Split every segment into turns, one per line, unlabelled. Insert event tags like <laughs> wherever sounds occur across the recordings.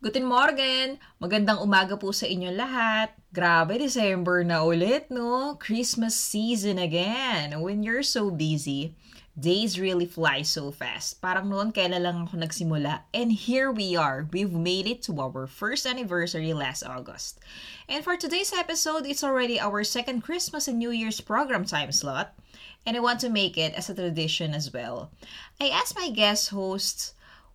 Guten Morgen! Magandang umaga po sa inyo lahat. Grabe, December na ulit, no? Christmas season again. When you're so busy, days really fly so fast. Parang noon kailan lang ako nagsimula. And here we are. We've made it to our first anniversary last August. And for today's episode, it's already our second Christmas and New Year's program time slot. And I want to make it as a tradition as well. I asked my guest hosts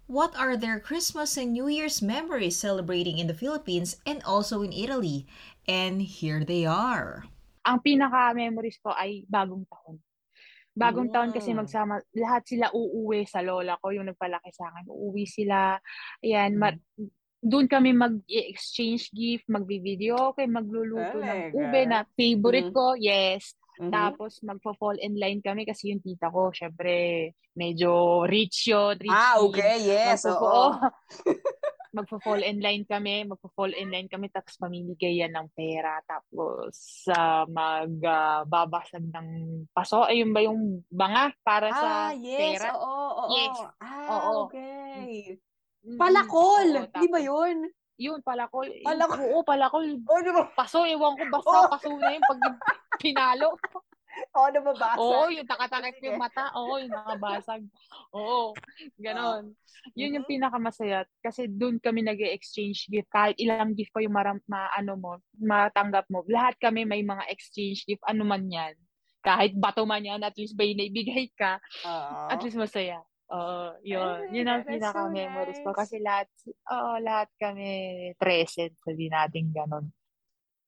what are their Christmas and New Year's memories celebrating in the Philippines and also in Italy? And here they are.
Ang pinaka-memories ko ay bagong taon. Bagong taon kasi
Mm.
magsama, lahat sila uuwi sa lola ko, yung nagpalaki sa akin. Uuwi sila. Ayan,
Mm.
ma- doon kami mag-exchange gift, magbi-video, okay, magluluto ng
Talaga?
ube na favorite
Mhm.
ko, yes.
Mhm.
Tapos magfo-fall in line kami kasi yung tita ko, syempre, medyo rich yun, rich
Ah, okay, yes,
Magfo-
oo. <laughs>
magfo-fall in line kami, magfo-fall in line kami, tapos mamimigay yan ng pera, tapos uh, magbabasag ng paso, ayun ba yung banga para sa
Ah, yes,
pera?
oo, oo.
Yes.
Ah,
Oo.
okay.
Mm,
Palakol,
oo,
di ba
tapos-
yun?
Yun, palakol.
Palakol.
Oo, palakol. <laughs>
Oh, di ba?
Paso, ewan ko, basta
Oh.
paso na yun pag <laughs> pinalo.
Oo, nababasa.
Oo, yung takatakip
Sige.
yung mata. Oo, yung nakabasag. Oo, ganon. Yun yung pinakamasaya. Kasi doon kami nag exchange gift. Kahit ilang gift pa yung maram, ma, ano mo, matanggap mo. Lahat kami may mga exchange gift. Ano man yan. Kahit bato man yan, at least may naibigay ka.
Oo.
At least masaya. Oo, yun.
Ay,
yun ang
so
pinaka-memories ko.
nice.
Kasi lahat, oo, lahat kami present. Sabi natin ganon.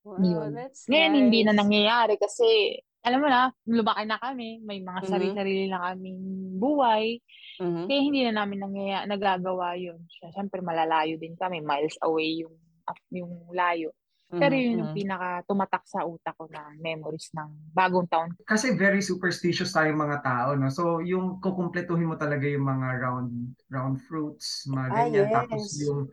Wow,
Yun.
that's
Ngayon, hindi na
nice.
nangyayari kasi, alam mo na, lumaki na kami, may mga
Mhm.
sarili-sarili na kaming buhay,
Mhm.
kaya hindi na namin nangyaya, nagagawa yun. Siyempre, malalayo din kami, miles away yung yung layo. Pero
Mhm,
yun yung pinaka tumatak sa utak ko na memories ng bagong taon.
kasi very superstitious tayong mga tao, no? So, yung kukumpletuhin mo talaga yung mga round round fruits, mga
Ah,
ganyan. Tapos
yes.
yung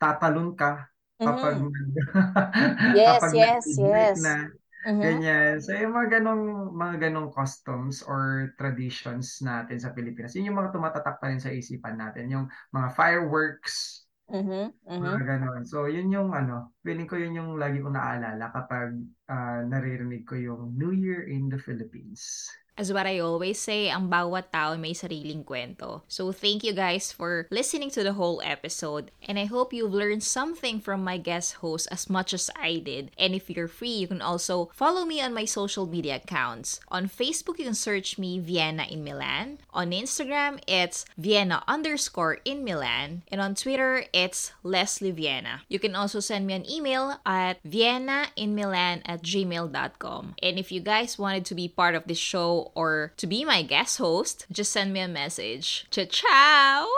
tatalon ka kapag
Mhm. <laughs>
kapag
Yes, yes, yes.
na,
Mhm.
ganyan. So, yung mga ganong, mga ganong customs or traditions natin sa Pilipinas, yun yung mga tumatatak pa rin sa isipan natin. Yung mga fireworks,
Mhm, mhm.
mga ganon. So, yun yung ano, feeling ko yun yung lagi ko naalala kapag ah, naririnig ko yung New Year in the Philippines.
As what I always say, ang bawat tao may sariling kwento. So thank you guys for listening to the whole episode. And I hope you've learned something from my guest host as much as I did. And if you're free, you can also follow me on my social media accounts. On Facebook, you can search me Vienna in Milan. On Instagram, it's Vienna underscore in Milan. And on Twitter, it's Leslie Vienna. You can also send me an email at viennainmilan at gmail.com. And if you guys wanted to be part of this show or to be my guest host, just send me a message. Ciao! ciao!